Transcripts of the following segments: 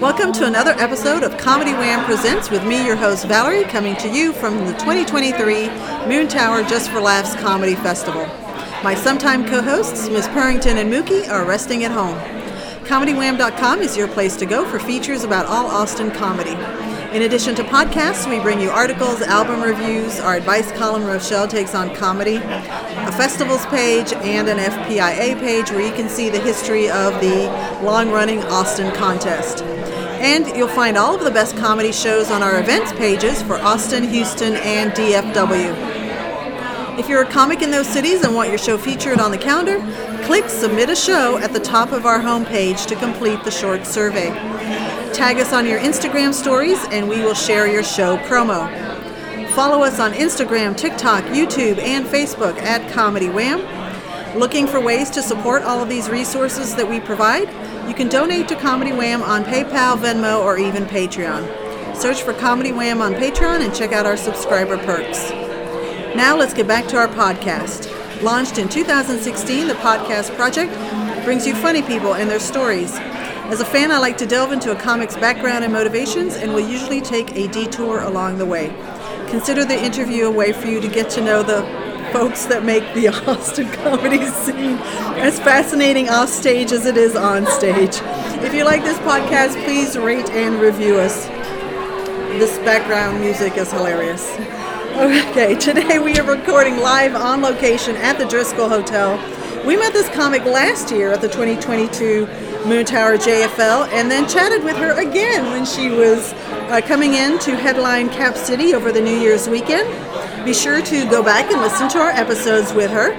Welcome to another episode of Comedy Wham Presents with me, your host Valerie, coming to you from the 2023 Moontower Just for Laughs Comedy Festival. My sometime co hosts, Ms. Purrington and Mookie, are resting at home. ComedyWham.com is your place to go for features about all Austin comedy. In addition to podcasts, we bring you articles, album reviews, our advice column Rochelle takes on comedy, a festivals page, and an FPIA page where you can see the history of the long running Austin contest. And you'll find all of the best comedy shows on our events pages for Austin, Houston, and DFW. If you're a comic in those cities and want your show featured on the calendar, click Submit a Show at the top of our homepage to complete the short survey. Tag us on your Instagram stories and we will share your show promo. Follow us on Instagram, TikTok, YouTube, and Facebook at Comedy Wham. Looking for ways to support all of these resources that we provide? You can donate to Comedy Wham on PayPal, Venmo, or even Patreon. Search for Comedy Wham on Patreon and check out our subscriber perks. Now let's get back to our podcast. Launched in 2016, the Podcast Project brings you funny people and their stories. As a fan, I like to delve into a comic's background and motivations and will usually take a detour along the way. Consider the interview a way for you to get to know the folks that make the Austin comedy scene as fascinating off stage as it is on stage. If you like this podcast, please rate and review us. This background music is hilarious. Okay, today we are recording live on location at the Driskill Hotel. We met this comic last year at the 2022 Moontower JFL and then chatted with her again when she was uh, coming in to headline Cap City over the New Year's weekend. Be sure to go back and listen to our episodes with her.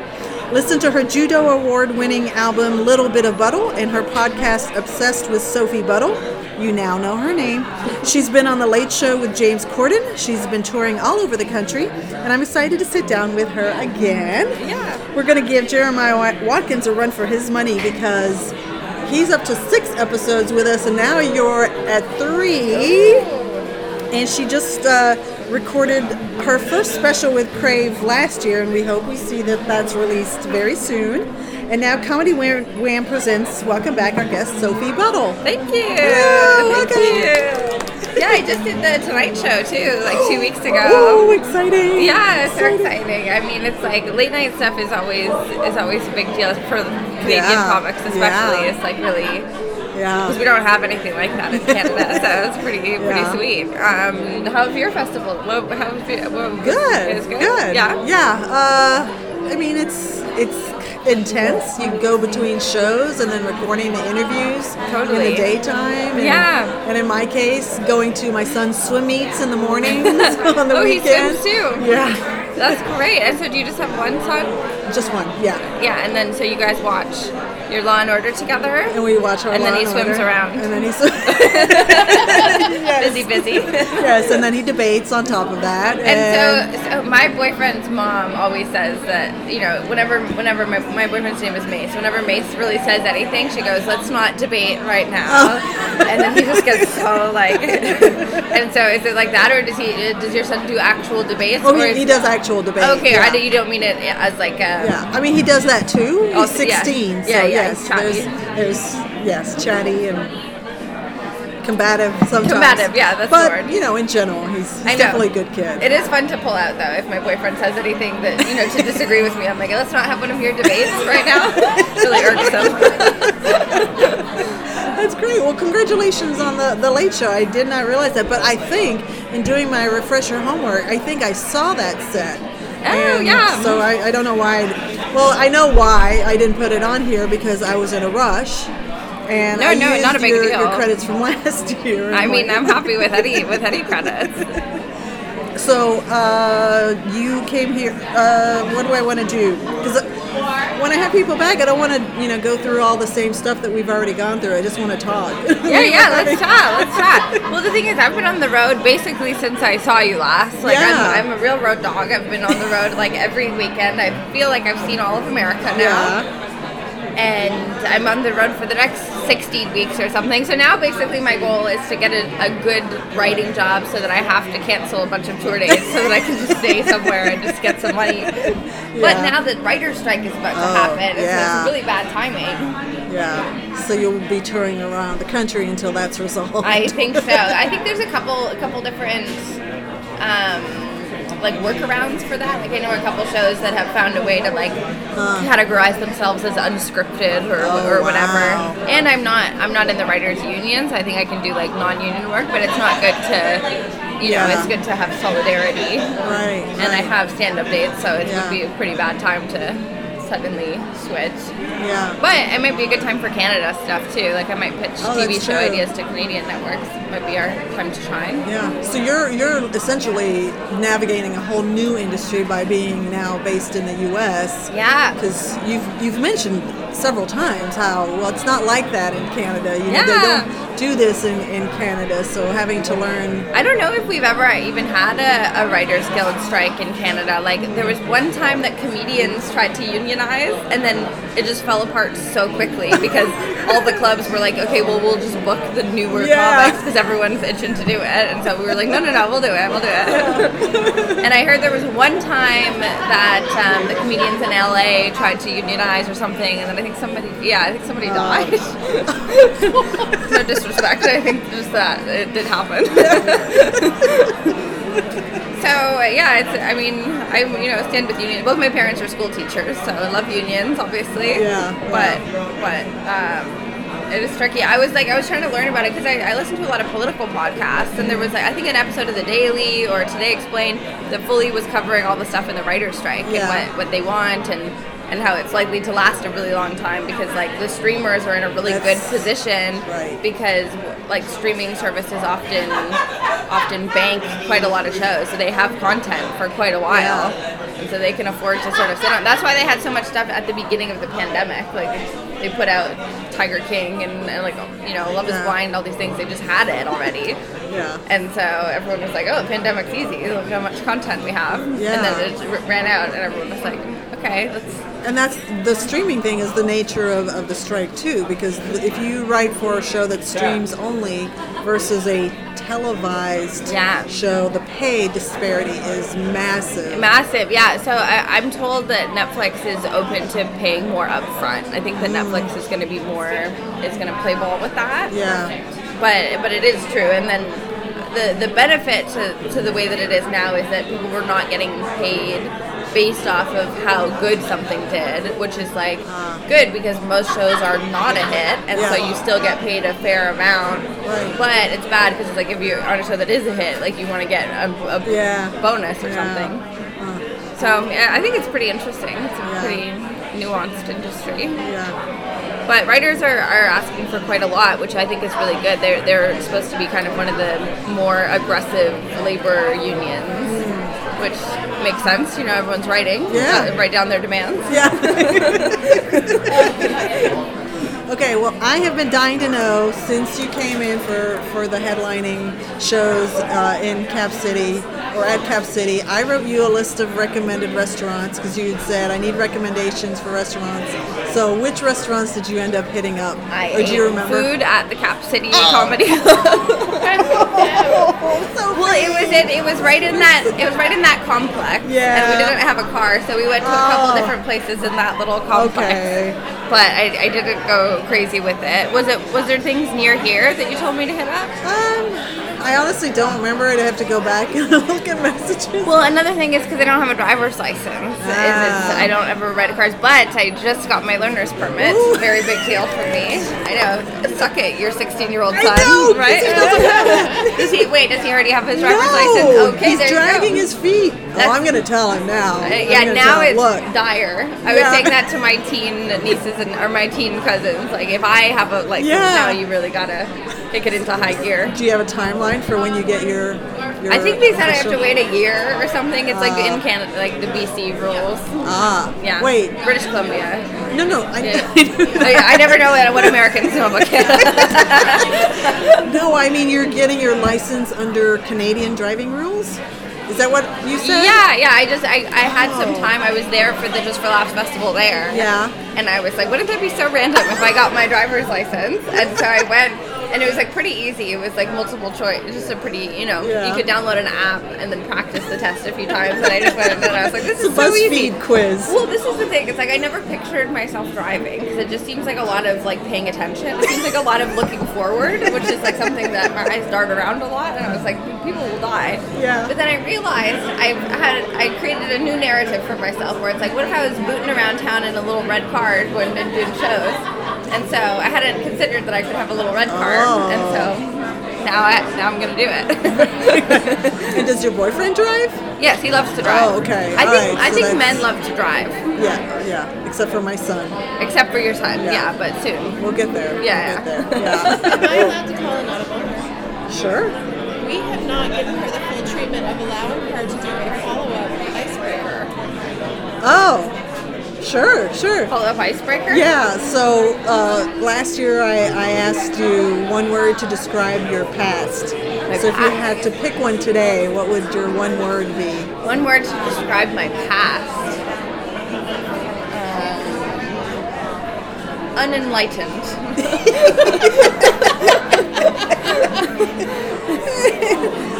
Listen to her Juno Award winning album Little Bit of Buddle and her podcast Obsessed with Sophie Buddle. You now know her name. She's been on The Late Show with James Corden. She's been touring all over the country, and I'm excited to sit down with her again. Yeah. We're going to give Jeremiah Watkins a run for his money because he's up to six episodes with us, and now you're at three. And she just uh, recorded her first special with Crave last year, and we hope we see that that's released very soon. And now Comedy Wham, Wham presents, welcome back our guest, Sophie Buddle. Thank you. Yeah, Thank welcome. you. Yeah, I just did the Tonight Show too, like two weeks ago. Oh, exciting! Yeah, it's so exciting. I mean, it's like late night stuff is always is always a big deal for the Canadian Yeah, comics, especially. yeah. It's like really Yeah. because we don't have anything like that in Canada, so it's pretty pretty Yeah. sweet. Um, how's your festival? What, how's your, what, Good. It's good. Good. Yeah. Yeah. Uh, I mean, it's it's intense. You go between shows and then recording the interviews in the daytime. And, Yeah. And in my case, going to my son's swim meets in the mornings on the Oh, he weekend. swims too. Yeah. That's great. And so, do you just have one son? Just one. Yeah. Yeah, and then so you guys watch your Law and Order together. And we watch our And then Law he swims Order. around. And then he swims. Busy, busy. yes, and then he debates on top of that. And so, so my boyfriend's mom always says that you know whenever whenever my, my boyfriend's name is Mace, whenever Mace really says anything, she goes, "Let's not debate right now," oh. and then he just gets so like. and so, is it like that, or does he? Does your son do actual debates? oh, or he, he does actual debate. Okay, yeah. I, you don't mean it as like a. Yeah, I mean he does that too. He's Also, yeah. 16, Yeah, yeah, yes, chatty. there's, there's yes, chatty and combative sometimes. Combative, yeah, that's the but, word. you know, in general, he's, he's definitely a good kid. It is fun to pull out though if my boyfriend says anything that you know to disagree with me. I'm like, let's not have one of your debates right now. It's really irksome. That's great. Well, congratulations on the the late show. I did not realize that, but I think in doing my refresher homework, I think I saw that set. Oh, yeah. So I, I don't know why. I, well, I know why I didn't put it on here because I was in a rush. And No, I no, not a big your, deal. your credits from last year. I mean, I'm happy with any with any credits. So uh, you came here. Uh, what do I want to do? Because when I have people back, I don't want to, you know, go through all the same stuff that we've already gone through. I just want to talk. Yeah, yeah, let's talk. let's talk. Well, the thing is, I've been on the road basically since I saw you last. Like, Yeah. I'm, I'm a real road dog. I've been on the road like every weekend. I feel like I've seen all of America now. Yeah. And I'm on the road for the next 16 weeks or something. So now basically my goal is to get a, a good writing job so that I have to cancel a bunch of tour dates so that I can just stay somewhere and just get some money. But now that writer's strike is about to Oh, happen, so yeah. it's really bad timing. Yeah. So you'll be touring around the country until that's resolved. I think so. I think there's a couple a couple different um, like workarounds for that. Like I know a couple shows that have found a way to like categorize themselves as unscripted or, Oh, or whatever. wow. And I'm not I'm not in the writers unions. I think I can do like non-union work, but it's not good to you know, it's good to have solidarity. right. And I have stand-up dates, so it Yeah. would be a pretty bad time to suddenly switch. Yeah. But it might be a good time for Canada stuff too. Like I might pitch Oh, TV show true. ideas to Canadian networks. Might be our time to shine. Yeah. So you're you're essentially navigating a whole new industry by being now based in the U.S. Yeah. Because you've you've mentioned several times how well it's not like that in Canada. You know they don't do this in, in Canada. So having to learn. I don't know if we've ever even had a, a writers guild strike in Canada. Like there was one time that comedians tried to unionize and then it just fell apart so quickly because all the clubs were like, okay, well we'll just book the newer Yeah. comics because everyone's itching to do it. And so we were like, no, no, no, we'll do it, we'll do it. and I heard there was one time that um, the comedians in LA tried to unionize or something, and then I think somebody, yeah, I think somebody died. no disrespect, I think just that it did happen. so yeah, it's. I mean, I you know stand with union. Both my parents are school teachers, so I love unions, obviously. Yeah, But but um, it is tricky. I was like, I was trying to learn about it because I, I listen to a lot of political podcasts, and there was like, I think an episode of the Daily or Today Explained that fully was covering all the stuff in the writer's strike Yeah. and what what they want and. And how it's likely to last a really long time because like the streamers are in a really That's- good position right. because like streaming services often often bank quite a lot of shows so they have content for quite a while and so they can afford to sort of sit on that's why they had so much stuff at the beginning of the pandemic like they put out tiger king and, and like you know love Yeah. is blind all these things they just had it already Yeah. and so everyone was like oh the pandemic's easy look how much content we have Yeah. and then it ran out and everyone was like okay let's And that's the streaming thing is the nature of, of the strike too, because if you write for a show that streams only versus a televised Yeah. show, the pay disparity is massive. Massive, yeah. So I, I'm told that Netflix is open to paying more upfront. I think that Netflix mm. is going to be more is going to play ball with that. Yeah. But but it is true, and then the the benefit to, to the way that it is now is that people were not getting paid based off of how good something did, which is like good because most shows are not a hit, and so you still get paid a fair amount. Right. But it's bad because it's like if you're on a show that is a hit, like you want to get a, a Yeah. bonus or Yeah. something. Uh, So yeah, I think it's pretty interesting. It's a Yeah. pretty nuanced industry. yeah. But writers are, are asking for quite a lot, which I think is really good. They're, they're supposed to be kind of one of the more aggressive labor unions, which makes sense. You know, everyone's writing. Yeah. uh, write down their demands. Yeah. okay, well, I have been dying to know since you came in for, for the headlining shows uh, in Cap City or at Cap City. I wrote you a list of recommended restaurants because you had said I need recommendations for restaurants. So, which restaurants did you end up hitting up? I or do you remember? food at the Cap City Oh. Comedy so Well, it was in, it was right in that it was right in that complex. Yeah. And we didn't have a car, so we went to a couple Oh. different places in that little complex. Okay. But I, I didn't go crazy with it. Was it was there things near here that you told me to hit up? Um, I honestly don't remember. I'd have to go back and look at messages. Well, another thing is because I don't have a driver's license. Ah. I don't ever ride cars, but I just got my learner's permit. Ooh. Very big deal for me. I know. Suck it, your 16 year old I son, know, right? he does he? Wait, does he already have his driver's no, license? Okay, he's dragging his feet. That's- oh, I'm going to tell him now. Uh, yeah, now it's Look, dire. I Yeah. was saying that to my teen nieces and or my teen cousins. Like, if I have a like Yeah. now, you really gotta kick it into high gear. do you have a timeline for when you get your? your I think they said I have to wait a year or something. It's like Ah. in Canada, like the BC rules. Ah, Yeah. Wait, British Columbia. no, no, I, Yeah. I, I never know what, what Americans know about Canada. no, I mean you're getting your license under Canadian driving rules. Is that what you said? Yeah, yeah. I just I, I had some time. I was there for the Just for Laughs festival there. Yeah. And I was like, wouldn't that be so random if I got my driver's license? And so I went, and it was like pretty easy. It was like multiple choice. It was just a pretty, you know, Yeah. you could download an app and then practice the test a few times. And I just went and I was like, this is so easy. BuzzFeed quiz. Well, this is the thing. It's like I never pictured myself driving because it just seems like a lot of like paying attention. It seems like a lot of looking forward, which is like something that my eyes dart around a lot. And I was like, people will die. Yeah. But then I realized I had I created a new narrative for myself where it's like, what if I was booting around town in a little red car going and doing shows? And so I hadn't considered that I could have a little red car. Oh. And so now I now I'm gonna do it. And does your boyfriend drive? yes, he loves to drive. Oh, okay. I All think right, I so think that's- men love to drive. Yeah, yeah. Except for my son. Except for your son, Yeah. yeah, but soon. We'll get there. Yeah, We'll yeah. get there. Yeah. Am I allowed to call an audible? sure. We have not given her the full treatment of allowing her to do a follow-up icebreaker. Oh, sure, sure. Follow up icebreaker? Yeah, so uh, last year I, I asked you one word to describe your past. My so if you had to pick one today, what would your one word be? One word to describe my past. Um, unenlightened.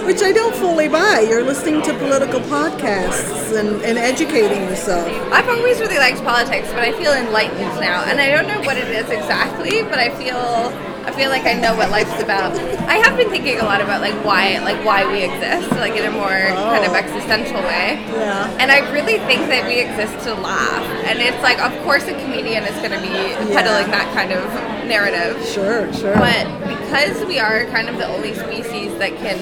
Which I don't fully buy. You're listening to political podcasts and, and educating yourself. I've always really liked politics, but I feel enlightened now, and I don't know what it is exactly, but I feel I feel like I know what life's about. I have been thinking a lot about like why like why we exist, like in a more kind of Oh. existential way. Yeah. And I really think that we exist to laugh, and it's like of course a comedian is going to be peddling that kind of narrative. Sure, sure. But because we are kind of the only species that can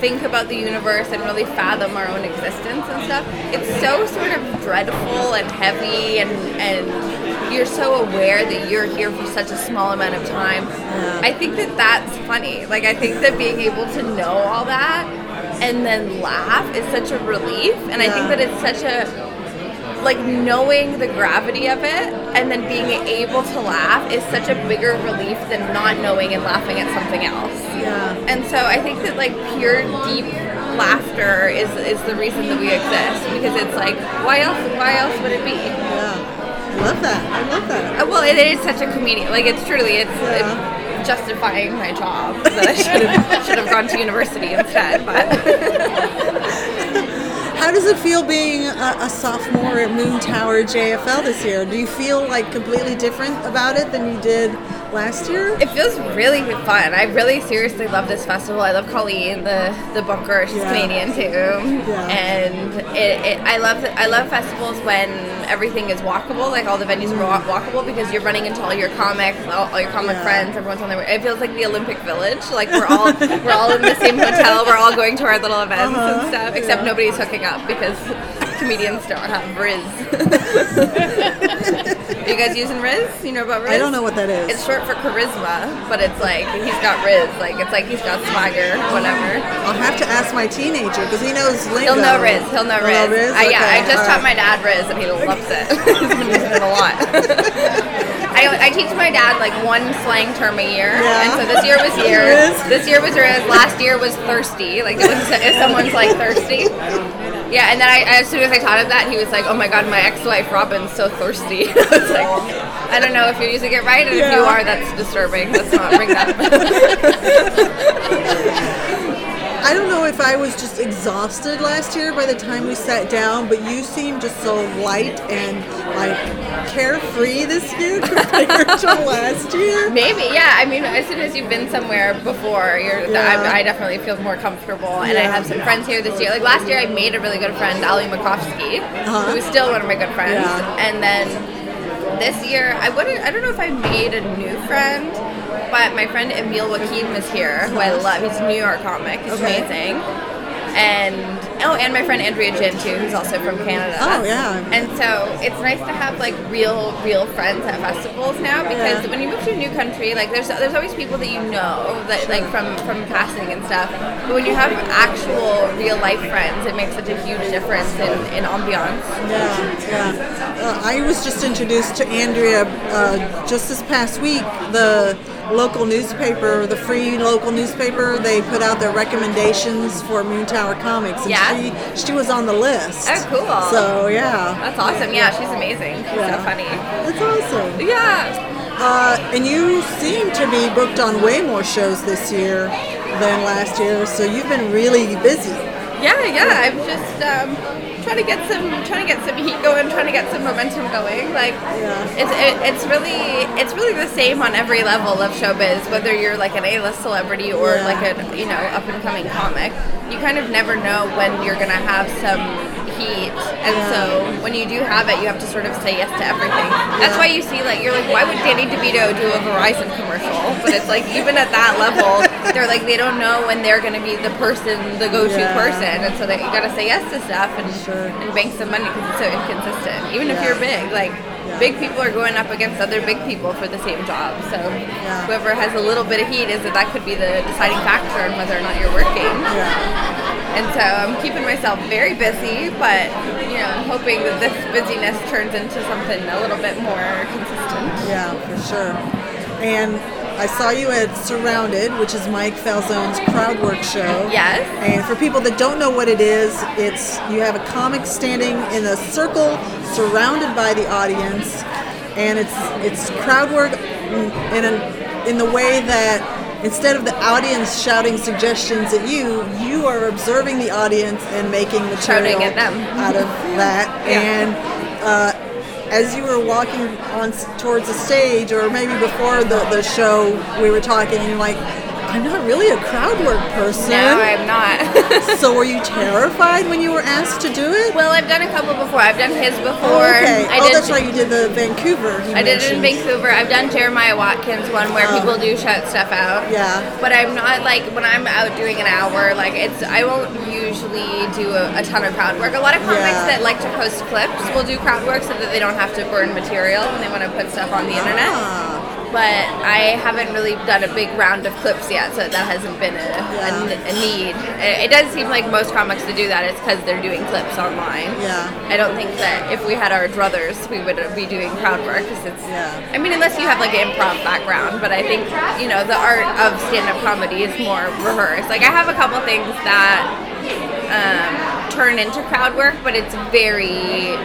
think about the universe and really fathom our own existence and stuff, it's so sort of dreadful and heavy and and you're so aware that you're here for such a small amount of time. Yeah. I think that that's funny. Like I think that being able to know all that and then laugh is such a relief and I think that it's such a like knowing the gravity of it and then being able to laugh is such a bigger relief than not knowing and laughing at something else. yeah. And so I think that like pure deep laughter is is the reason that we exist because it's like why else why else would it be? Yeah. I love that. I love that. Uh, Well, it is such a comedian. Like it's truly it's Yeah. it's justifying my job that I should have should have gone to university instead, but How does it feel being a, a sophomore at Moontower JFL this year? Do you feel like completely different about it than you did last year? It feels really fun. I really seriously love this festival. I love Colleen, the the bunker. She's Yeah. Canadian too, yeah. and it, it, I love I love festivals when everything is walkable. Like all the venues are walkable because you're running into all your comics, all, all your comic Yeah. friends. Everyone's on their way. It feels like the Olympic Village. Like we're all we're all in the same hotel. We're all going to our little events Uh-huh. and stuff. Except nobody's hooking up because comedians don't have Riz. you guys using Riz? You know about Riz? I don't know what that is. It's short for charisma, but it's like he's got riz, like it's like he's got swagger, whatever. I'll have to ask my teenager because he knows lingo. He'll know riz. He'll know He'll riz. know I, yeah, Okay, I just all taught right. my dad riz, and he loves it. he's been using it a lot. I, I teach my dad like one slang term a year, Yeah. and so this year was year. Riz. This year was riz. Last year was thirsty. Like when if someone's like thirsty. Yeah, and then I, as soon as I taught him that, he was like, "Oh my God, my ex-wife Robin's so thirsty." I was like, "I don't know if you're using it right, and if you are, that's disturbing. Let's not bring that." I don't know if I was just exhausted last year by the time we sat down, but you seem just so light and like carefree this year compared to last year. Maybe, yeah. I mean, as soon as you've been somewhere before, you're. Yeah. I, I definitely feel more comfortable, and I have some friends here this year. Like last year, I made a really good friend, Ali Macofsky, Uh-huh. who is still one of my good friends. Yeah. And then this year, I wouldn't. I don't know if I made a new friend, but my friend Emil Wakim is here, who I love. He's a New York comic. He's Okay. amazing. And oh, and my friend Andrea Jin too, who's also from Canada. Oh, yeah. And so it's nice to have like real, real friends at festivals now because Yeah. when you move to a new country, like there's there's always people that you know that like from from passing and stuff. But when you have actual real life friends, it makes such a huge difference in in ambiance. Yeah, yeah. Uh, I was just introduced to Andrea uh, just this past week. The local newspaper, the free local newspaper, they put out their recommendations for Moontower Comics, and Yes. she she was on the list. Oh, cool. So yeah, That's awesome. Yeah, she's amazing. She's Yeah. so funny. that's awesome. Yeah. Uh, and you seem to be booked on way more shows this year than last year, so you've been really busy. Yeah, yeah. I'm just um, trying to get some trying to get some heat going, trying to get some momentum going. Like Yeah. it's it, it's really it's really the same on every level of showbiz, whether you're like an A-list celebrity or Yeah. like a you know up and coming comic. You kind of never know when you're gonna have some heat, and Yeah. so when you do have it, you have to sort of say yes to everything. That's Yeah. why you see like you're like, why would Danny DeVito do a Verizon commercial? But it's like even at that level, they're like they don't know when they're gonna be the person, the go-to Yeah. person, and so they, you gotta say yes to stuff and Sure. and bank some money because it's so inconsistent. Even if you're big, like big people are going up against other big people for the same job. So whoever has a little bit of heat is that that could be the deciding factor on whether or not you're working. And so I'm keeping myself very busy, but you know, I'm hoping that this busyness turns into something a little bit more consistent. Yeah, for sure. And I saw you at Surrounded, which is Mike Falzone's crowd work show. Yes. And for people that don't know what it is, it's you have a comic standing in a circle surrounded by the audience, and it's it's crowd work in a in the way that instead of the audience shouting suggestions at you, you are observing the audience and making material Shouting at them. out of that. Yeah. And uh, as you were walking on towards the stage, or maybe before the, the show, we were talking, and you're like, I'm not really a crowd work person. No, I'm not. so were you terrified when you were asked to do it? well, I've done a couple before. I've done his oh, before. okay. I oh, did that's right. You did the Vancouver. I did it in. Vancouver. I've done Jeremiah Watkins one where Oh. people do shout stuff out. Yeah. But I'm not like when I'm out doing an hour, like it's I won't usually do a, a ton of crowd work. A lot of comics Yeah. that like to post clips will do crowd work so that they don't have to burn material when they want to put stuff on the internet. Ah, But I haven't really done a big round of clips yet, so that hasn't been a, Yeah. a, a need. It, it does seem like most comics to do that. It's because they're doing clips online. Yeah. I don't think that if we had our druthers, we would be doing crowd work because it's. Yeah. I mean, unless you have like an improv background, but I think you know the art of stand-up comedy is more rehearsed. Like I have a couple things that um, turn into crowd work, but it's very,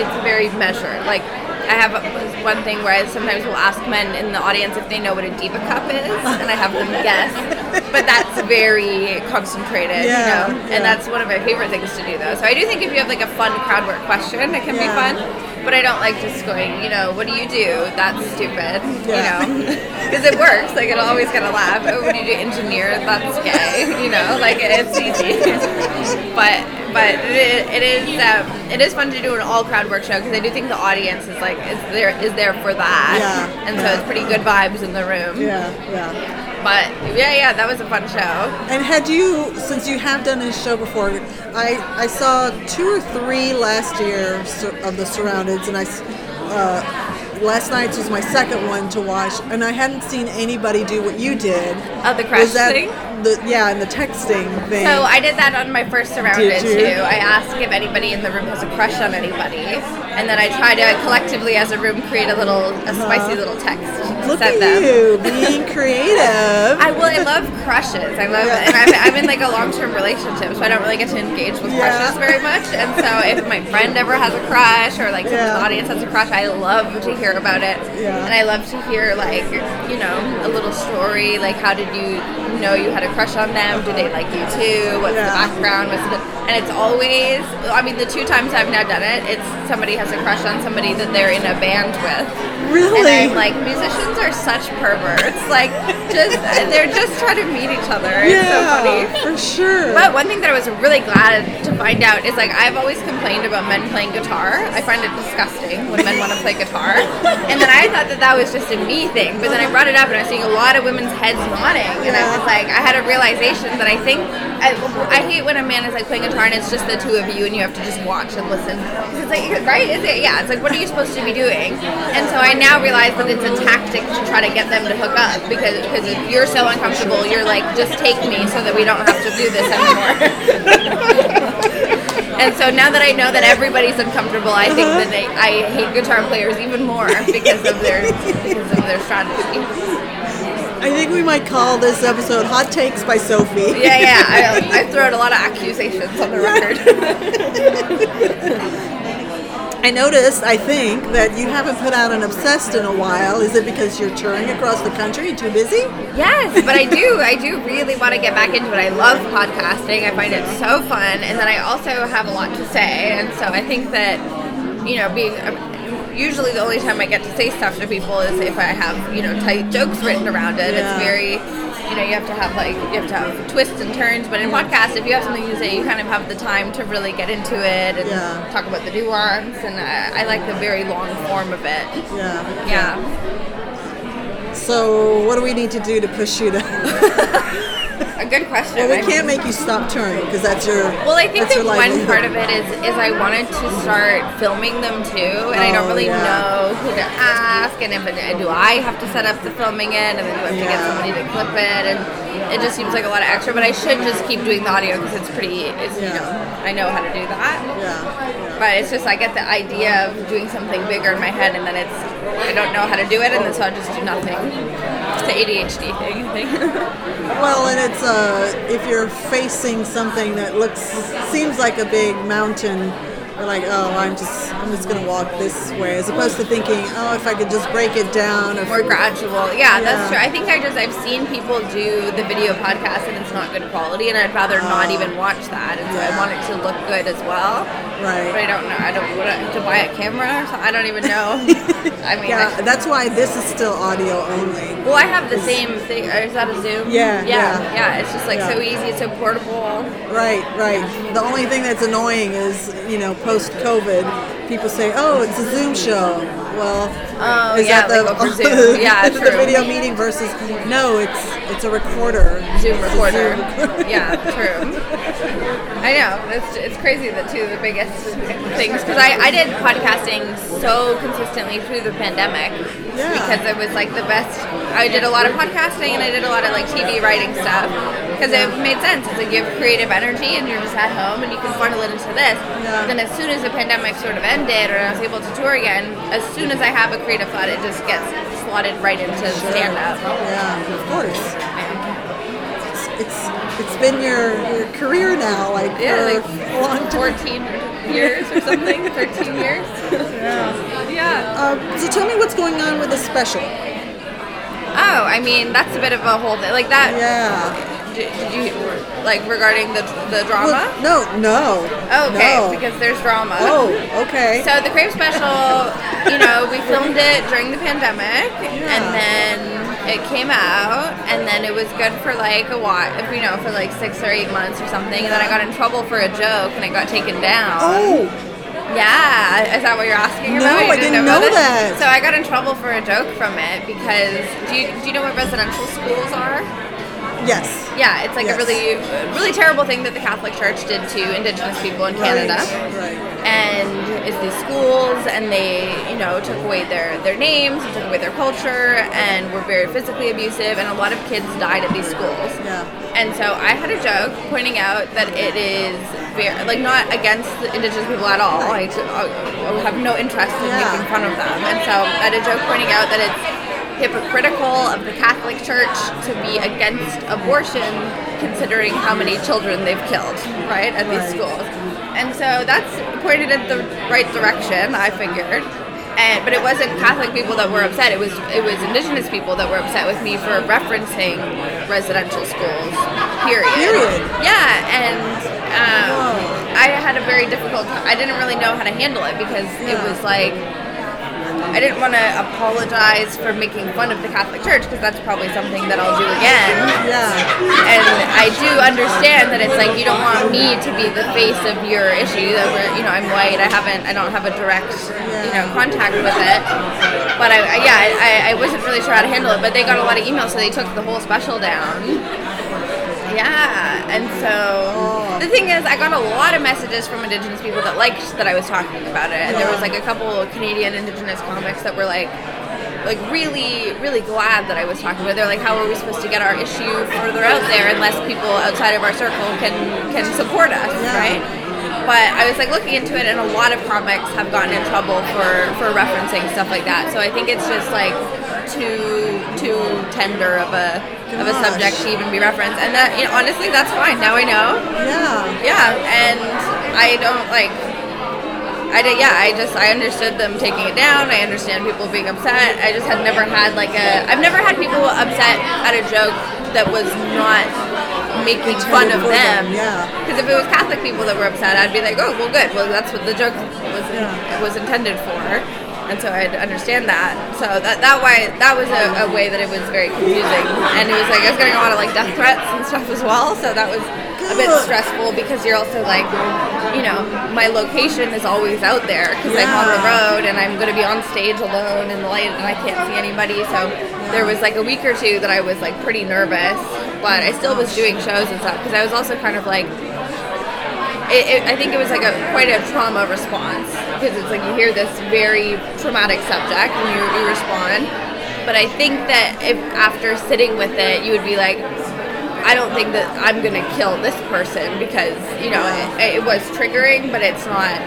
it's very measured. Like I have one thing where I sometimes will ask men in the audience if they know what a diva cup is, and I have them guess. But that's very concentrated, Yeah, you know, yeah. and that's one of my favorite things to do, though. So I do think if you have like a fun crowd work question, it can Yeah. be fun. But I don't like just going, you know, what do you do? That's stupid, you know, because it works. Like it'll always get a laugh. Oh, what do you do? Engineer? That's gay, you know. Like it's easy. but but it, it is um, it is fun to do an all crowd work show because I do think the audience is like is there is there for that, Yeah, and so it's pretty good vibes in the room. yeah, yeah. But yeah, yeah, that was a fun show. And had you, since you have done this show before, I, I saw two or three last year of the Surroundeds, and I. uh, last night's was my second one to watch, and I hadn't seen anybody do what you did. Oh, the crush Was that thing? The, yeah, and the texting thing. So I did that on my first surrounded too. I asked if anybody in the room has a crush on anybody, and then I try to collectively as a room create a little a spicy little text Uh-huh. Look at them. you being creative. I well, I love crushes. I love Yeah. and I'm, I'm in like a long-term relationship, so I don't really get to engage with Yeah. crushes very much. And so, if my friend ever has a crush, or like someone in Yeah. the audience has a crush, I love to hear about it. Yeah. And I love to hear like you know a little story, like how did you know you had a crush on them? Do they like you too? What's the background? What's the and it's always. I mean, the two times I've now done it, it's somebody has a crush on somebody that they're in a band with. Really? And I'm like, musicians are such perverts. Like, just they're just trying to meet each other. It's so funny. yeah, for sure. But one thing that I was really glad to find out is like I've always complained about men playing guitar. I find it disgusting when men want to play guitar. And then I thought that that was just a me thing. But then I brought it up and I was seeing a lot of women's heads nodding. And I was like, I had a realization that I think I, I hate when a man is like playing guitar and it's just the two of you and you have to just watch and listen. It's like right? Is it? Yeah. It's like what are you supposed to be doing? And so I now realize that it's a tactic to try to get them to hook up because because if you're so uncomfortable, you're like just take me so that we don't have to do this anymore. and so now that I know that everybody's uncomfortable, I think that they, I hate guitar players even more because of their because of their strategy. I think we might call this episode "Hot Takes" by Sophie. Yeah, yeah. I, I throw out a lot of accusations on the record. I noticed, I think, that you haven't put out an obsessed in a while. Is it because you're touring across the country? Too busy? Yes, but I do. I do really want to get back into it. I love podcasting. I find it so fun, and then I also have a lot to say, and so I think that you know, being um, usually the only time I get to say stuff to people is if I have you know tight jokes written around it. Yeah. It's very you know you have to have like you have to have twists and turns. But in podcast, if you have something to say, you kind of have the time to really get into it and Yeah. talk about the nuance. And I, I like the very long form of it. Yeah. Yeah. So, what do we need to do to push you to? Good question. Well, we can't make you stop touring because that's your. Well, I think that one part of it is is I wanted to start filming them too, and I don't Oh, really yeah. know who to ask, and if do I have to set up the filming it, and then do I have to get somebody to clip it, and it just seems like a lot of extra. But I should just keep doing the audio because it's pretty. It's, you know, I know how to do that. Yeah. But it's just I get the idea of doing something bigger in my head, and then it's I don't know how to do it, and then so I just do nothing. It's the ADHD thing. I think. Well, and it's uh, if you're facing something that looks seems like a big mountain, you're like, oh, I'm just I'm just gonna walk this way, as opposed to thinking, oh, if I could just break it down. Or more gradual. Yeah, that's true. I think I just I've seen people do the video podcast and it's not good quality, and I'd rather not ah. even watch that. And so I want it to look good as well. Right. But I don't know. I don't what, to buy a camera. So. I don't even know. I mean, Yeah, I- that's why this is still audio only. well, I have the same thing. Is that a Zoom? Yeah, yeah, yeah. yeah. It's just like Yeah. so easy, It's so portable. Right, right. The only thing that's annoying is, you know, post COVID, people say, "Oh, it's a Zoom show." Well, Oh, is yeah, that the, like Zoom. Yeah, the video meeting versus no, it's it's a recorder. Zoom recorder. Zoom recorder. yeah, true. I know. It's, it's crazy that two of the biggest things because I, I did podcasting so consistently through the pandemic Yeah. because it was like the best. I did a lot of podcasting and I did a lot of like TV writing stuff because it made sense. It's like you have creative energy and you're just at home and you can funnel it into this. Yeah. Then as soon as the pandemic sort of ended or I was able to tour again, as soon as I have a creative thought, it just gets slotted right into stand up. Yeah, of course. It's, it's it's been your, your career now, like Yeah, for like a long time. 14 years or something, 13 years. yeah. Yeah. Uh, so tell me what's going on with the special. Oh, I mean, that's a bit of a whole thing. Like that. Yeah. Did, did you like regarding the the drama? Well, no, no. Oh, okay, no. because there's drama. Oh, okay. So the Crave special, you know, we filmed it during the pandemic, and then it came out, and then it was good for like a while, you know, for like six or eight months or something, and then I got in trouble for a joke, and it got taken down. oh, Yeah, is that what you're asking No, about? You I didn't about know it? that. So I got in trouble for a joke from it because do you do you know what residential schools are? Yes. Yeah, it's like Yes. a really really terrible thing that the Catholic Church did to Indigenous people in Canada. Right. And it's these schools, and they, you know, took away their their names, and took away their culture, and were very physically abusive, and a lot of kids died at these schools. Yeah. And so I had a joke pointing out that it is very, like not against the indigenous people at all. I, I have no interest in Yeah. making fun of them. And so I had a joke pointing out that it's hypocritical of the Catholic Church to be against abortion considering how many children they've killed, right, at these Right. schools. And so that's pointed in the right direction, I figured. And, but it wasn't Catholic people that were upset. It was it was Indigenous people that were upset with me for referencing residential schools. Period. Period. Yeah, and um, I had a very difficult. I didn't really know how to handle it because it was like I didn't want to apologize for making fun of the Catholic Church because that's probably something that I'll do again. Yeah. And I do understand that it's like you don't want me to be the face of your issue. That we're, you know, I'm white. I haven't, I don't have a direct, you know, contact with it. But I, I yeah, I, I wasn't really sure how to handle it. But they got a lot of emails, so they took the whole special down. Yeah, and so the thing is, I got a lot of messages from Indigenous people that liked that I was talking about it, and there was like a couple Canadian Indigenous comics that were like, like really, really glad that I was talking about. it. They're like, how are we supposed to get our issue further out there unless people outside of our circle can can support us, right? But I was like looking into it, and a lot of comics have gotten in trouble for for referencing stuff like that. So I think it's just like too too tender of a of a subject to even be referenced. And that you know, honestly, that's fine. Now I know. Yeah. Yeah, and I don't like. I did, yeah, I just I understood them taking it down. I understand people being upset. I just had never had like a I've never had people upset at a joke that was not making fun of them, them. yeah. Because if it was Catholic people that were upset, I'd be like, oh well, good. Well, that's what the joke was Yeah. was intended for. And so I'd understand that. So that that way that was a, a way that it was very confusing. And it was like I was getting a lot of like death threats and stuff as well. So that was a bit stressful because you're also like, you know, my location is always out there because I'm on the road and I'm going to be on stage alone in the light and I can't see anybody. So there was like a week or two that I was like pretty nervous, but I still was doing shows and stuff because I was also kind of like. It, it, I think it was like a quite a trauma response because it's like you hear this very traumatic subject and you, you respond. But I think that if after sitting with it, you would be like, I don't think that I'm gonna kill this person because you know it, it was triggering, but it's not.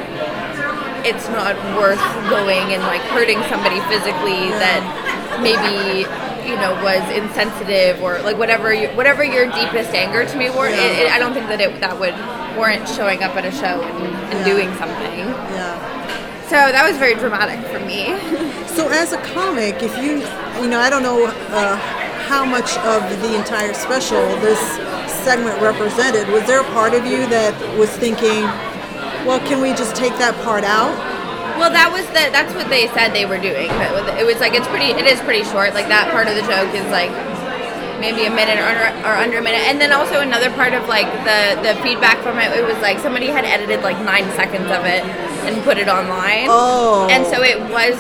It's not worth going and like hurting somebody physically that maybe you know was insensitive or like whatever you, whatever your deepest anger to me were. It, it, I don't think that it that would warrant showing up at a show and, and Yeah. doing something. Yeah. So that was very dramatic for me. So as a comic, if you, you know, I don't know uh, how much of the entire special this segment represented. Was there a part of you that was thinking, well, can we just take that part out? Well, that was the that's what they said they were doing. But it was like it's pretty it is pretty short. Like that part of the joke is like maybe a minute or, or under a minute. And then also another part of like the the feedback from it, it was like somebody had edited like nine seconds of it and put it online. Oh. And so it was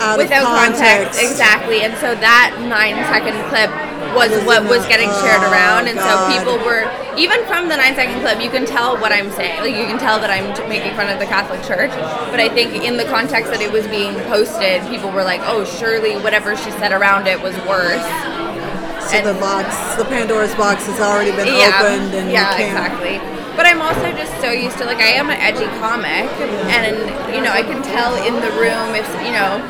Out without context. exactly. And so that nine second clip was Was what was the- getting shared oh, around, and so people were even from the nine second clip. You can tell what I'm saying. Like you can tell that I'm making fun of the Catholic Church. But I think in the context that it was being posted, people were like, "Oh, surely whatever she said around it was worse." So And- the box, the Pandora's box has already been yeah, opened, and yeah, you can't. exactly. But I'm also just so used to like I am an edgy comic, and you know I can tell in the room if you know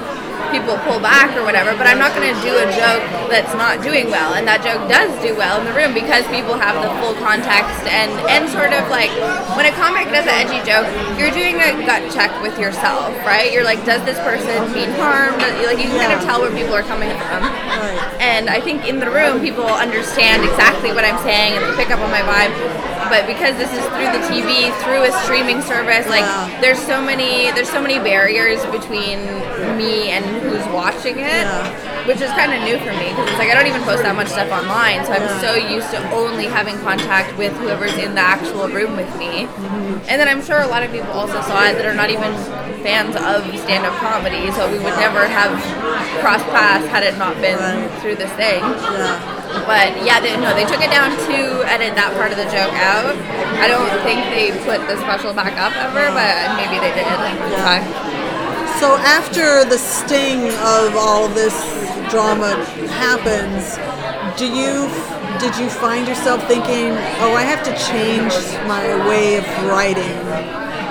people pull back or whatever. But I'm not going to do a joke that's not doing well, and that joke does do well in the room because people have the full context and and sort of like when a comic does an edgy joke, you're doing a gut check with yourself, right? You're like, does this person mean harm? Like you can kind of tell where people are coming from. Right. And I think in the room, people understand exactly what I'm saying and they pick up on my vibe. But because this is through the TV, through a streaming service, like there's so many there's so many barriers between me and who's watching it, Yeah. which is kind of new for me because it's like I don't even post that much stuff online, so I'm Yeah. so used to only having contact with whoever's in the actual room with me. Mm-hmm. And then I'm sure a lot of people also saw it that are not even fans of stand-up comedy, so we would never have crossed paths had it not been Right. through this thing. Yeah. But yeah, they, no, they took it down to edit that part of the joke out. I don't think they put the special back up ever, but maybe they did. Okay. So after the sting of all this drama happens, do you did you find yourself thinking, "Oh, I have to change my way of writing,"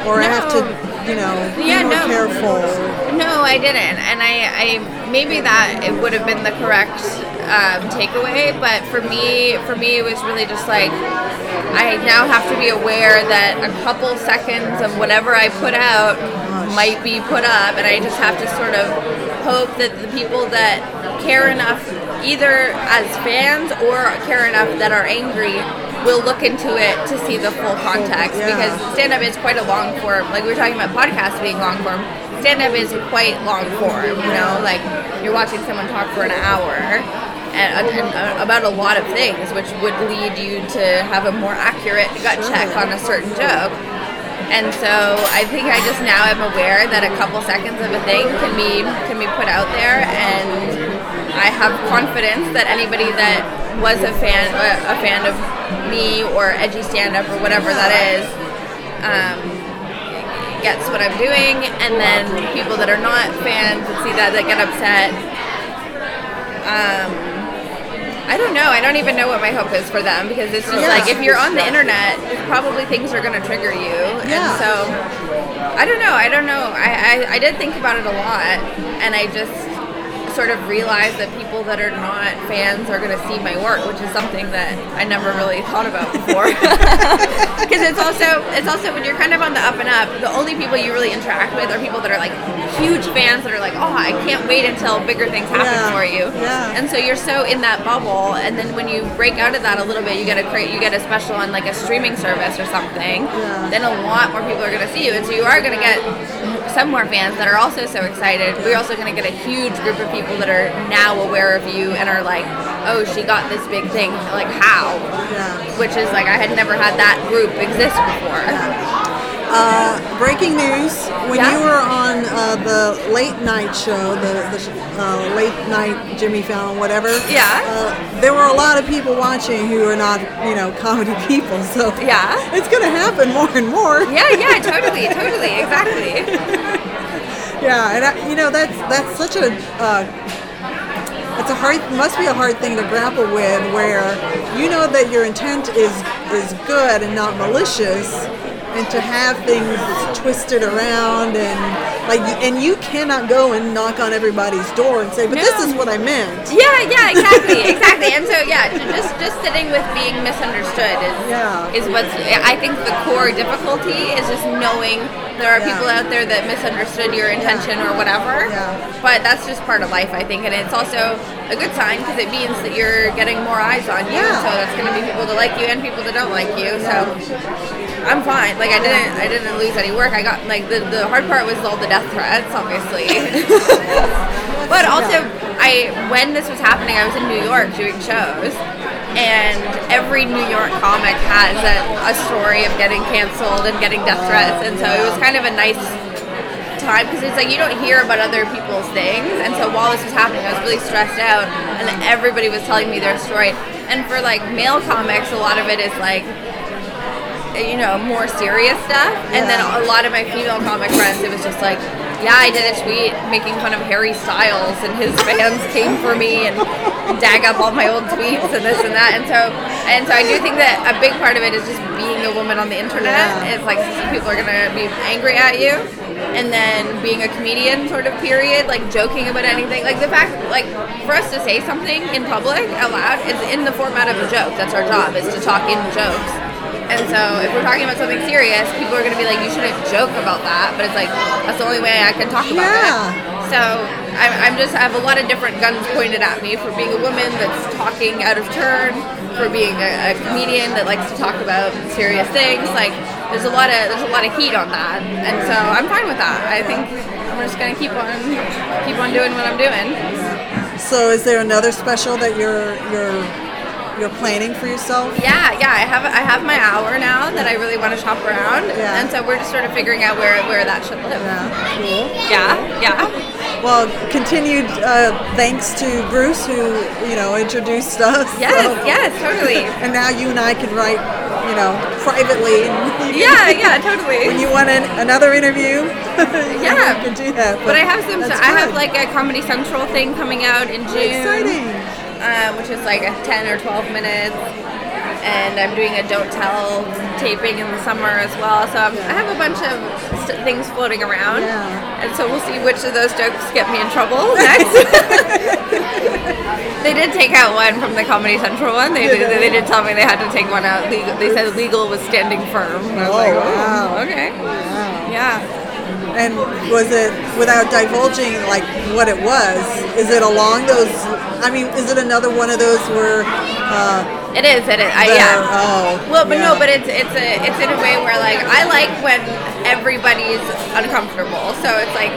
or I have to, you know, be Yeah, more no. careful? No, I didn't, and I, I maybe that it would have been the correct um, takeaway, but for me, for me, it was really just like I now have to be aware that a couple seconds of whatever I put out might be put up, and I just have to sort of hope that the people that care enough, either as fans or care enough that are angry, will look into it to see the full context Yeah. because stand up is quite a long form. Like we were talking about podcasts being long form. Stand up is quite long form, you know, like you're watching someone talk for an hour and, and, uh, about a lot of things, which would lead you to have a more accurate gut check on a certain joke. And so I think I just now am aware that a couple seconds of a thing can be can be put out there, and I have confidence that anybody that was a fan a fan of me or edgy stand up or whatever that is um, gets what I'm doing, and then people that are not fans that see that that get upset. Um, I don't know. I don't even know what my hope is for them because it's just Yeah. like if you're on the internet, probably things are going to trigger you, Yeah. and so I don't know. I don't know. I, I I did think about it a lot, and I just sort of realize that people that are not fans are going to see my work, which is something that I never really thought about before. Because it's also it's also when you're kind of on the up and up, the only people you really interact with are people that are like huge fans that are like, oh, I can't wait until bigger things happen Yeah. for you. Yeah. And so you're so in that bubble, and then when you break out of that a little bit, you get a create, you get a special on like a streaming service or something. Yeah. Then a lot more people are going to see you, and so you are going to get some more fans that are also so excited. We're also going to get a huge group of people that are now aware of you and are like, oh, she got this big thing. Like how? Yeah. Which is like I had never had that group exist before. Uh, breaking news: When Yeah? you were on uh, the late night show, the, the uh, late night Jimmy Fallon, whatever. Yeah. Uh, there were a lot of people watching who are not, you know, comedy people. So Yeah. it's going to happen more and more. Yeah, yeah, totally, totally, exactly. Yeah, and I, you know that's that's such a uh, it's a hard must be a hard thing to grapple with where you know that your intent is is good and not malicious and to have things twisted around and like and you cannot go and knock on everybody's door and say but this is what I meant. Yeah, yeah, exactly, exactly. And so, yeah, just just sitting with being misunderstood is Yeah. is what's I think the core difficulty is just knowing there are Yeah. people out there that misunderstood your intention or whatever. Yeah. But that's just part of life, I think, and it's also a good sign because it means that you're getting more eyes on you. Yeah. So that's going to be people that like you and people that don't like you. So I'm fine. Like I didn't I didn't lose any work. I got like the, the hard part was all the death threats, obviously. but also I when this was happening, I was in New York doing shows. And every New York comic has a, a story of getting canceled and getting death threats, and so it was kind of a nice time because it's like you don't hear about other people's things. And so while this was happening, I was really stressed out, and everybody was telling me their story. And for like male comics, a lot of it is like you know, more serious stuff. And then a lot of my female comic friends, it was just like, yeah, I did a tweet making fun of Harry Styles, and his fans came for me and dag up all my old tweets and this and that. And so, and so I do think that a big part of it is just being a woman on the internet. Yeah. It's like people are gonna be angry at you. And then being a comedian, sort of period, like joking about anything, like the fact, like for us to say something in public out loud, it's in the format of a joke. That's our job, is to talk in jokes. And so if we're talking about something serious, people are going to be like, you shouldn't joke about that. But it's like, that's the only way I can talk about Yeah. it. So I'm, I'm just, I have a lot of different guns pointed at me for being a woman that's talking out of turn, for being a, a comedian that likes to talk about serious things. Like there's a lot of, there's a lot of heat on that. And so I'm fine with that. I think I'm just going to keep on, keep on doing what I'm doing. So is there another special that you're you're you're planning for yourself? Yeah, yeah. I have I have my hour now that I really want to shop around, Yeah. and so we're just sort of figuring out where where that should live. Yeah, cool. Yeah, yeah. Well, continued uh, thanks to Bruce, who you know introduced us. Yes, So- yes, totally. And now you and I can write, you know, privately. You Yeah, totally. When you want an, another interview, Yeah. you can do that. But I have some. I have like a Comedy Central thing coming out in June, exciting. Um, which is like a ten or twelve minutes. And I'm doing a Don't Tell taping in the summer as well. So I'm, I have a bunch of st- things floating around. Yeah. And so we'll see which of those jokes get me in trouble next. they did take out one from the Comedy Central one. They did, they did tell me they had to take one out. Legal, they said legal was standing firm. And I was Oh, like, wow. oh, okay. Wow. Yeah. And was it without divulging like what it was? Is it along those? I mean, is it another one of those where? Uh, It is. It is. I, the- yeah. Oh. Well, but no, but it's it's a it's in a way where like I like when everybody's uncomfortable. So it's like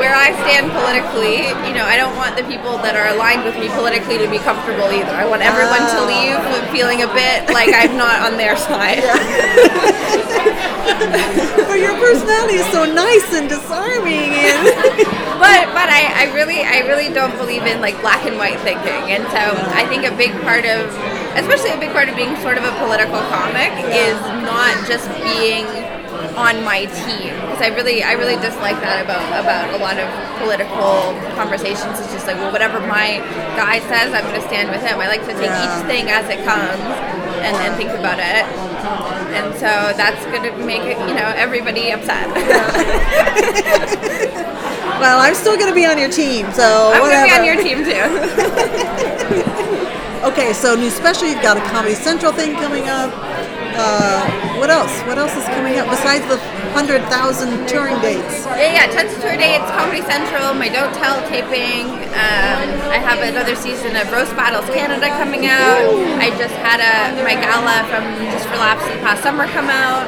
where I stand politically. You know, I don't want the people that are aligned with me politically to be comfortable either. I want everyone to Ah. leave with feeling a bit like I'm not on their side. But your personality is so nice and disarming, and but but I, I really I really don't believe in like black and white thinking, and so I think a big part of, especially a big part of being sort of a political comic, is not just being on my team because I really I really dislike that about about a lot of political conversations. It's just like well whatever my guy says I'm going to stand with him. I like to take Yeah. each thing as it comes and then think about it. And so that's gonna make it, you know, everybody upset. Well, I'm still going to be on your team, so I'm whatever. gonna be on your team too. Okay, so new special. You've got a Comedy Central thing coming up. Uh, what else? What else is coming up besides the hundred thousand touring dates? Yeah, yeah, tons of tour dates, Comedy Central, my Don't Tell taping. Um, I have another season of Roast Battles Canada coming out. I just had a my gala from Just for Laughs this past summer come out.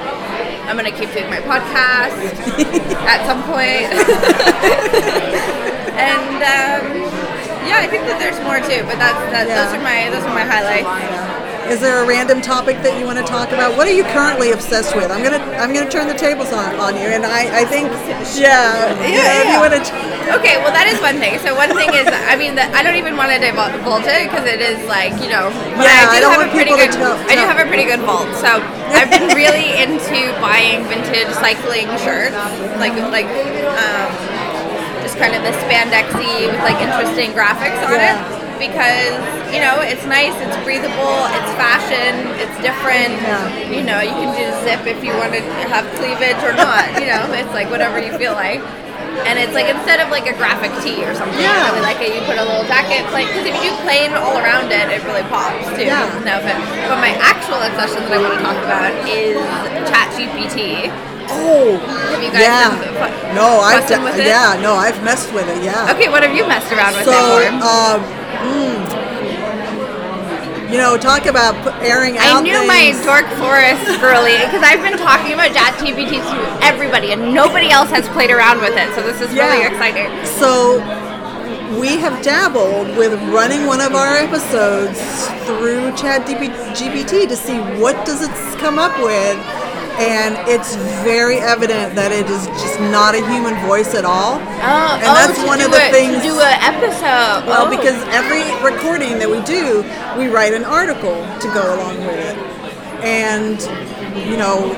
I'm gonna keep doing my podcast at some point. and um, yeah, I think that there's more too, but that's that, Yeah. those are my those are my highlights. Is there a random topic that you want to talk about? What are you currently obsessed with? I'm gonna I'm gonna turn the tables on, on you, and I, I think yeah know, if you yeah. want to Okay, well that is one thing. So one thing is, I mean, that I don't even want to divulge it because it is like you know. Yeah, I I do don't have want a pretty good. tell- I do have a pretty good vault. So I've been really into buying vintage cycling shirts, like like um, kind of the spandexy with like interesting graphics on Yeah. it. Because you know it's nice, it's breathable, it's fashion, it's different. Yeah. You know you can do zip if you want to have cleavage or not. You know it's like whatever you feel like. And it's like instead of like a graphic tee or something, Yeah. I really like it. You put a little jacket, like because if you do plain all around it, it really pops too. Yeah. an outfit. But my actual obsession that I want to talk about is ChatGPT. oh Have you guys yeah been no I've de- with it? yeah no I've messed with it yeah Okay, what have you messed around with so it um, mm, you know talk about airing I knew things. my Dork Forest girly because I've been talking about ChatGPT to everybody, and nobody else has played around with it. So this is really exciting. So we have dabbled with running one of our episodes through Chat GPT to see what does it come up with, and it's very evident that it is just not a human voice at all. Oh, and oh, that's to one of the a, things. to do an episode. well, oh. because every recording that we do, we write an article to go along with it, and you know.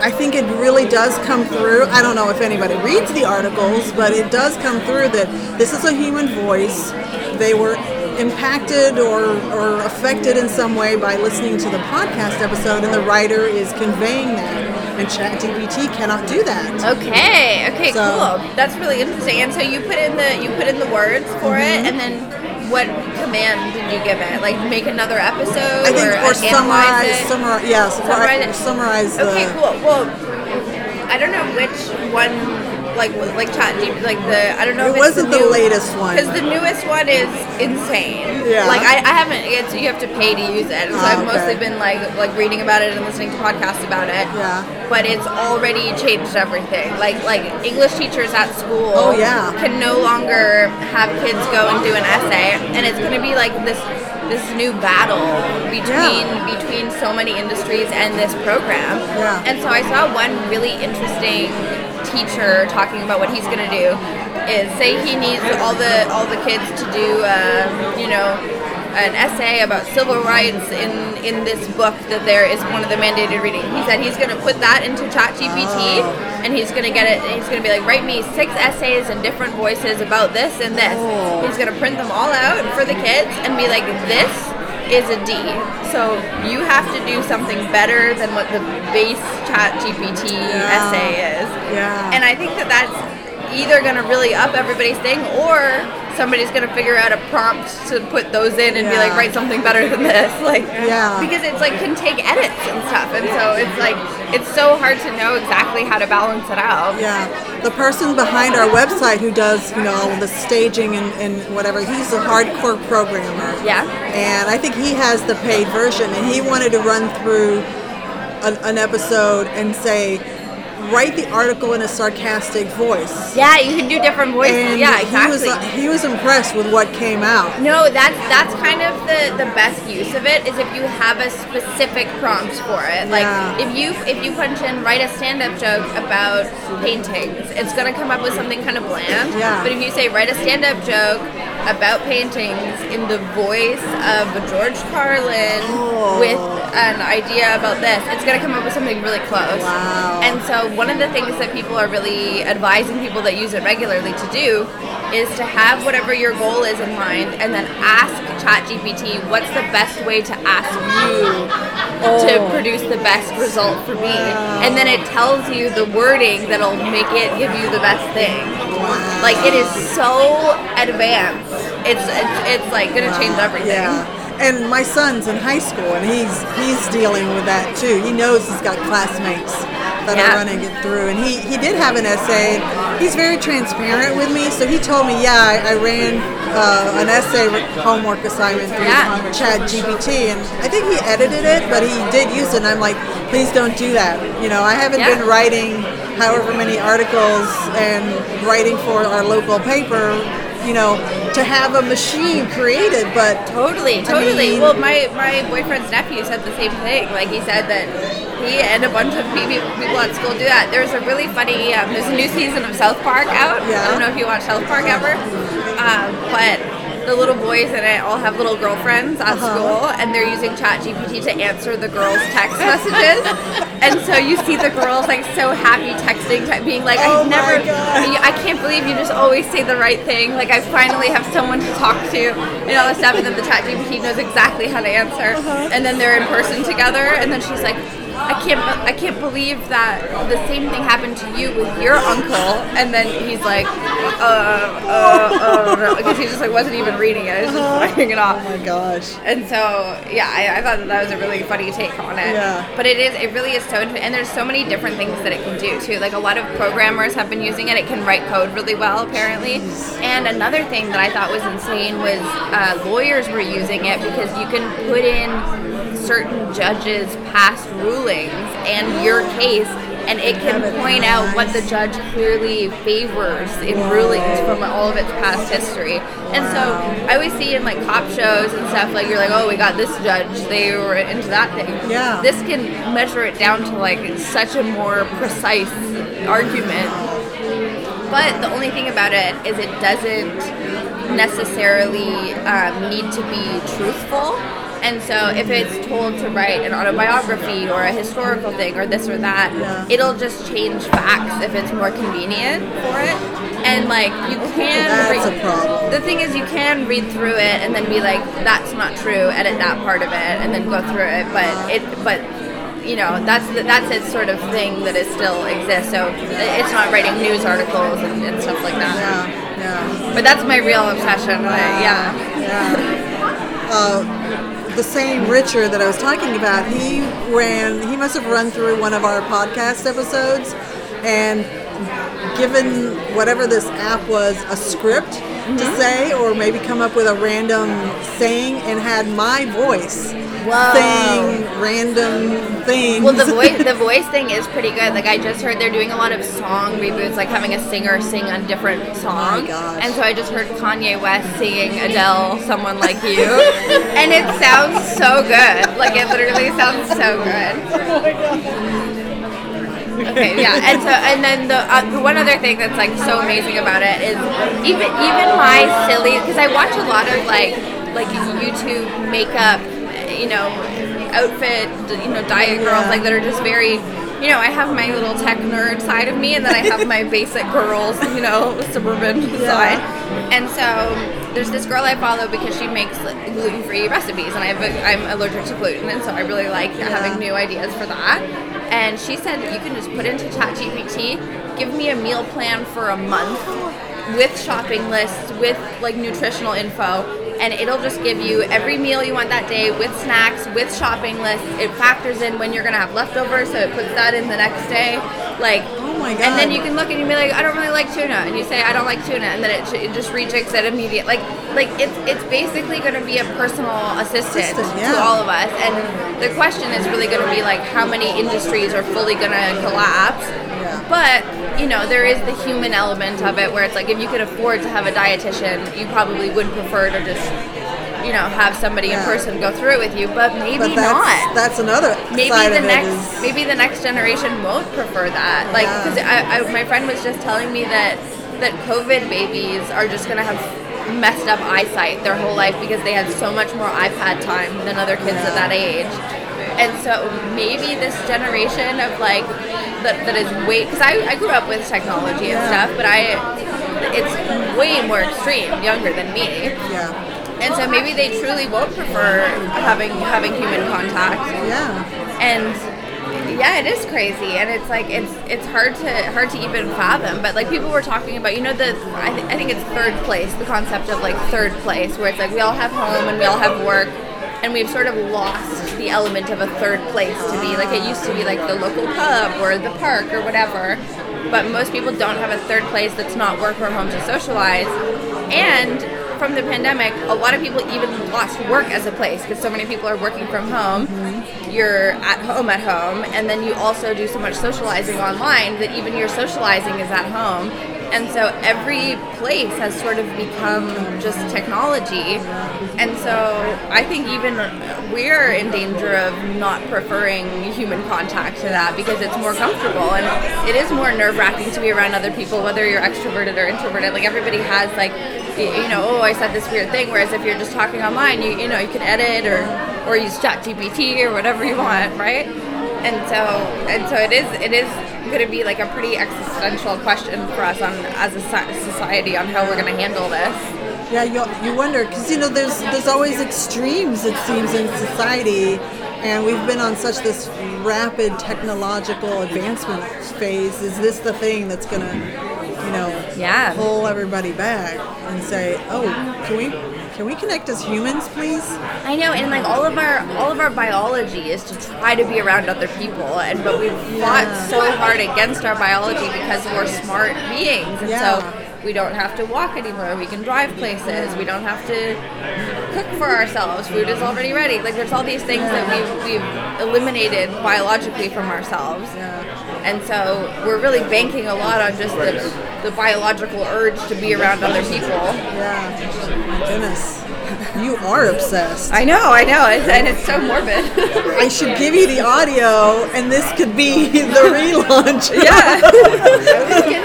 I think it really does come through. I don't know if anybody reads the articles, but it does come through that this is a human voice. They were impacted or, or affected in some way by listening to the podcast episode, and the writer is conveying that. And ChatGPT cannot do that. Okay. Okay. So- cool. That's really interesting. And so you put in the you put in the words for Mm-hmm. it, and then what command did you give it? Like make another episode I think, or, or summarize, it? summarize, yes, Summarize right, it. summarize the. Okay, cool. Well, I don't know which one, like like chat like the I don't know. It if wasn't the new, latest one. because the newest one is insane. Yeah. Like I, I haven't. It's you have to pay to use it, so Ah, I've mostly been like like reading about it and listening to podcasts about it. Yeah. But it's already changed everything. Like like English teachers at school. Oh, yeah. Can no longer have kids go and do an essay, and it's going to be like this this new battle between Yeah. between so many industries and this program. Yeah. And so I saw one really interesting teacher talking about what he's going to do is say he needs all the all the kids to do um, you know an essay about civil rights in in this book that there is one of the mandated reading. He said he's going to put that into ChatGPT and he's going to get it. He's going to be like, write me six essays in different voices about this and this. He's going to print them all out for the kids and be like, this is a D. So you have to do something better than what the base ChatGPT Yeah. essay is. Yeah. And I think that that's either going to really up everybody's thing or somebody's to figure out a prompt to put those in and be like write something better than this like Yeah. because it's like can take edits and stuff and so it's like it's so hard to know exactly how to balance it out Yeah, the person behind our website who does, you know, all the staging and, and whatever, he's a hardcore programmer. Yeah. And I think he has the paid version, and he wanted to run through an, an episode and say, write the article in a sarcastic voice. yeah you can do different voices And yeah He was, uh, he was impressed with what came out. No, that's that's kind of the the best use of it is if you have a specific prompt for it. Like Yeah. if you if you punch in write a stand up joke about paintings, it's gonna come up with something kind of bland. Yeah. But if you say write a stand up joke about paintings in the voice of George Carlin Oh. with an idea about this, it's gonna come up with something really close. Wow. And so one of the things that people are really advising people that use it regularly to do is to have whatever your goal is in mind and then ask ChatGPT, what's the best way to ask you Oh. to produce the best result for me? And then it tells you the wording that'll make it give you the best thing. Like it is so advanced. It's it's, it's like gonna change everything. Yeah. And my son's in high school, and he's he's dealing with that too. He knows he's got classmates that Yeah. are running it through, and he, he did have an essay. He's very transparent with me, so he told me, yeah, I, I ran uh, an essay homework assignment through Yeah. Chat GPT, and I think he edited it, but he did use it. And I'm like, please don't do that. You know, I haven't Yeah. been writing however many articles and writing for our local paper. You know, to have a machine created, but Totally, totally. mean- well, my my boyfriend's nephew said the same thing. Like he said that he and a bunch of people, people at school do that. There's a really funny. Um, there's a new season of South Park out. Yeah. I don't know if you watch South Park ever, um, but the little boys in it all have little girlfriends at Uh-huh. school, and they're using ChatGPT to answer the girls' text messages. and so you see the girls like so happy texting, te- being like, Oh "I've never. I can't believe you just always say the right thing. Like I finally have someone to talk to, and all this stuff. And then the chat GPT knows exactly how to answer. Uh-huh. And then they're in person together. And then she's like, I can't, I can't believe that the same thing happened to you with your uncle. And then he's like, uh, uh, uh, no, because he just like wasn't even reading it. He's just writing it off. oh my gosh. And so, yeah, I, I thought that that was a really funny take on it. Yeah. But it is, it really is so, and there's so many different things that it can do too. Like a lot of programmers have been using it. It can write code really well, apparently. And another thing that I thought was insane was uh, lawyers were using it because you can put in certain judges' past rulings and your case. And it can point out what the judge clearly favors in rulings from all of its past history. And so I always see in like cop shows and stuff, like you're like, oh, we got this judge, they were into that thing. Yeah. This can measure it down to like such a more precise argument. But the only thing about it is it doesn't necessarily um, need to be truthful. And so if it's told to write an autobiography or a historical thing or this or that, Yeah. it'll just change facts if it's more convenient for it. And like you can That's read- a problem. the thing is you can read through it and then be like that's not true edit that part of it and then go through it but it but you know that's the, that's its sort of thing that it still exists so it's not writing news articles and, and stuff like that Yeah, yeah. but that's my real obsession with it, yeah Yeah. Uh, the same Richard that I was talking about, he ran, he must have run through one of our podcast episodes and given whatever this app was a script Mm-hmm. to say or maybe come up with a random saying and had my voice Whoa. saying random things. well the voice the voice thing is pretty good like i just heard they're doing a lot of song reboots like having a singer sing a different song gosh. and so i just heard kanye west singing adele someone like you and it sounds so good like it literally sounds so good Okay, yeah, and so and then the, uh, the one other thing that's like so amazing about it is even even my silly because I watch a lot of like like YouTube makeup, you know, outfit, you know, diet girls like that are just very. You know, I have my little tech nerd side of me, and then I have my basic girls, you know, suburban side. And so there's this girl I follow because she makes like, gluten-free recipes, and I have a, I'm allergic to gluten, and so I really like having new ideas for that. And she said you can just put into ChatGPT, give me a meal plan for a month with shopping lists, with like nutritional info, and it'll just give you every meal you want that day with snacks, with shopping lists. It factors in when you're gonna have leftovers, so it puts that in the next day. Like, Oh my god! And then you can look and you be like, I don't really like tuna, and you say I don't like tuna, and then it, it just rejects it immediately. Like, like it's it's basically gonna be a personal assistant, Assistant, yeah. to all of us. And the question is really gonna be like, how many industries are fully gonna collapse? Yeah. But you know, there is the human element of it, where it's like if you could afford to have a dietitian, you probably would prefer to just, you know, have somebody Yeah. in person go through it with you. But maybe but that's, not. that's another maybe the next is- maybe the next generation won't prefer that. Like, Yeah. because I, I, my friend was just telling me that that COVID babies are just gonna have messed up eyesight their whole life because they had so much more iPad time than other kids at that age. And so maybe this generation of like that, that is way because I, I grew up with technology and stuff, but I it's way more extreme younger than me. yeah. and so maybe they truly won't prefer having having human contact. Yeah. And yeah, it is crazy, and it's like it's it's hard to hard to even fathom. But like people were talking about, you know, the I, th- I think it's third place, the concept of like third place, where it's like we all have home and we all have work, and we've sort of lost the element of a third place to be like it used to be like the local pub or the park or whatever. But most people don't have a third place that's not work or home to socialize, and from the pandemic, a lot of people even lost work as a place because so many people are working from home. Mm-hmm. You're at home at home, and then you also do so much socializing online that even your socializing is at home. And so every place has sort of become just technology. And so I think even we're in danger of not preferring human contact to that because it's more comfortable and it is more nerve wracking to be around other people, whether you're extroverted or introverted. Like everybody has like you know, oh, I said this weird thing. Whereas if you're just talking online, you you know, you can edit or or use ChatGPT or whatever you want, right? And so and so it is it is going to be like a pretty existential question for us on as a society on how we're going to handle this. Yeah, you, you wonder because you know there's there's always extremes it seems in society, and we've been on such this rapid technological advancement phase. Is this the thing that's gonna, you know, Yeah. pull everybody back and say, oh, can we can we connect as humans, please? I know, and like all of our all of our biology is to try to be around other people, and but we've fought so hard against our biology because we're smart beings, and Yeah. so we don't have to walk anymore. We can drive places. We don't have to cook for ourselves. Food is already ready. Like there's all these things that we've we've eliminated biologically from ourselves. And so we're really banking a lot on just the, the biological urge to be around other people. Yeah, my goodness, you are obsessed. I know, I know, it's, and it's so morbid. I should give you the audio, and this could be the relaunch. yeah.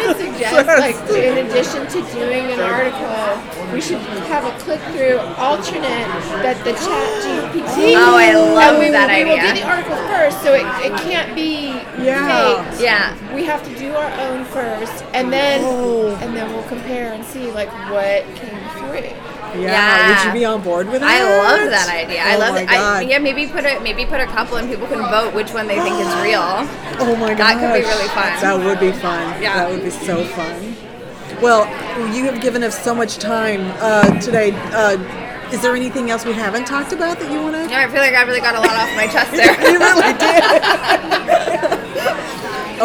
Like, in addition to doing an article, we should have a click-through alternate that the Chat GPT. Oh, I love and we, that we will do the article first, so it, it can't be Yeah. faked. Yeah. We have to do our own first, and then Oh. and then we'll compare and see like what came through. Yeah. Yeah. Would you be on board with that? I love that idea. I Oh love my it. I, yeah, maybe put a maybe put a couple and people can vote which one they think is real. Oh my god. That could be really fun. That would be fun. Yeah. That would be so fun. Well, you have given us so much time uh, today. Uh, is there anything else we haven't talked about that you want to? No, I feel like I really got a lot off my chest there. you really did.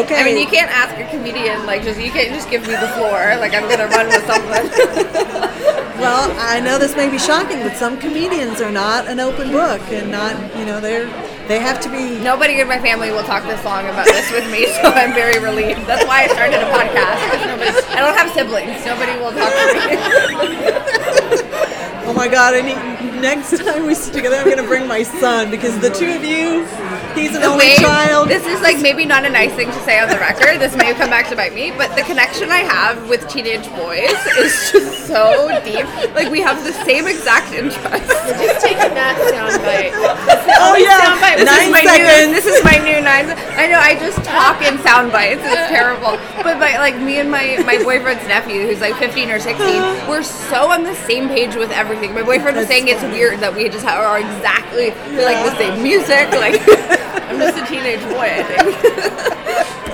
okay. I mean, you can't ask a comedian like just you can't just give me the floor. Like I'm gonna run with something. Well, I know this may be shocking, but some comedians are not an open book, and not you know they're they have to be. Nobody in my family will talk this long about this with me, so I'm very relieved. That's why I started a podcast. Nobody, I don't have siblings. Nobody will talk to me. Oh my God! I need next time we sit together, I'm going to bring my son because the two of you, he's an only Wait, child. This is like maybe not a nice thing to say on the record. This may come back to bite me, but the connection I have with teenage boys is just so deep. Like we have the same exact interests. Just taking that soundbite. oh yeah, soundbite. This nine is my seconds. new. This is my new nine. I know. I just talk in sound bites. It's terrible. But my, like me and my my boyfriend's nephew, who's like 15 or 16, we're so on the same page with everything. My boyfriend was That's saying it's weird that we just have, are exactly we like the same music. Like I'm just a teenage boy. I think.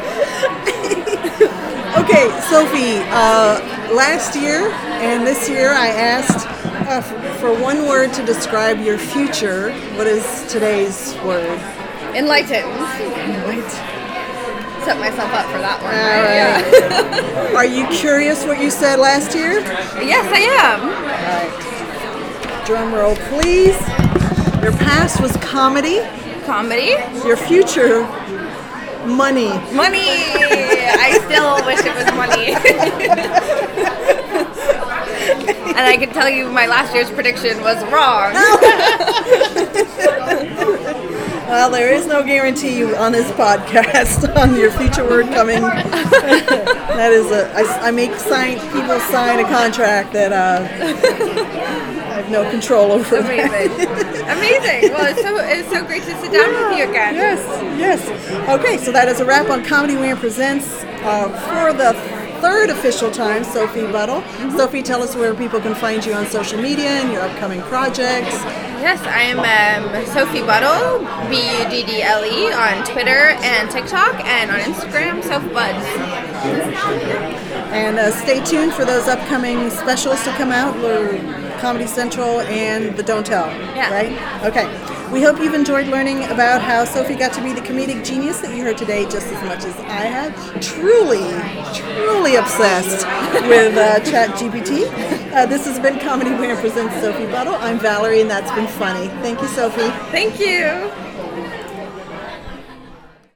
Okay, Sophie, uh, last year and this year I asked uh, for one word to describe your future. What is today's word? Enlightened. Right. Set myself up for that one. All right? right. Are you curious what you said last year? Yes, I am. Right. Drum roll, please. Your past was comedy. Comedy. Your future, money. Money. I still wish it was money. and I can tell you my last year's prediction was wrong. Well, there is no guarantee on this podcast on your future word coming. that is a I, I make sign people sign a contract that uh, I have no control over. Amazing. Amazing. Well, it's so it's so great to sit down with you again. Yes, yes. Okay, so that is a wrap on Comedy Wham Presents uh, for the third official time, Sophie Buddle. Sophie, tell us where people can find you on social media and your upcoming projects. Yes, I am um, Sophie Buddle, B U D D L E, on Twitter and TikTok, and on Instagram, Soph Buds. And uh, stay tuned for those upcoming specials to come out. We're Comedy Central and the Don't Tell. Yeah. Right? Okay. We hope you've enjoyed learning about how Sophie got to be the comedic genius that you heard today just as much as I had. Truly, truly obsessed with uh, ChatGPT. Uh, this has been Comedy Wham Presents Sophie Buddle. I'm Valerie, and that's been funny. Thank you, Sophie. Thank you.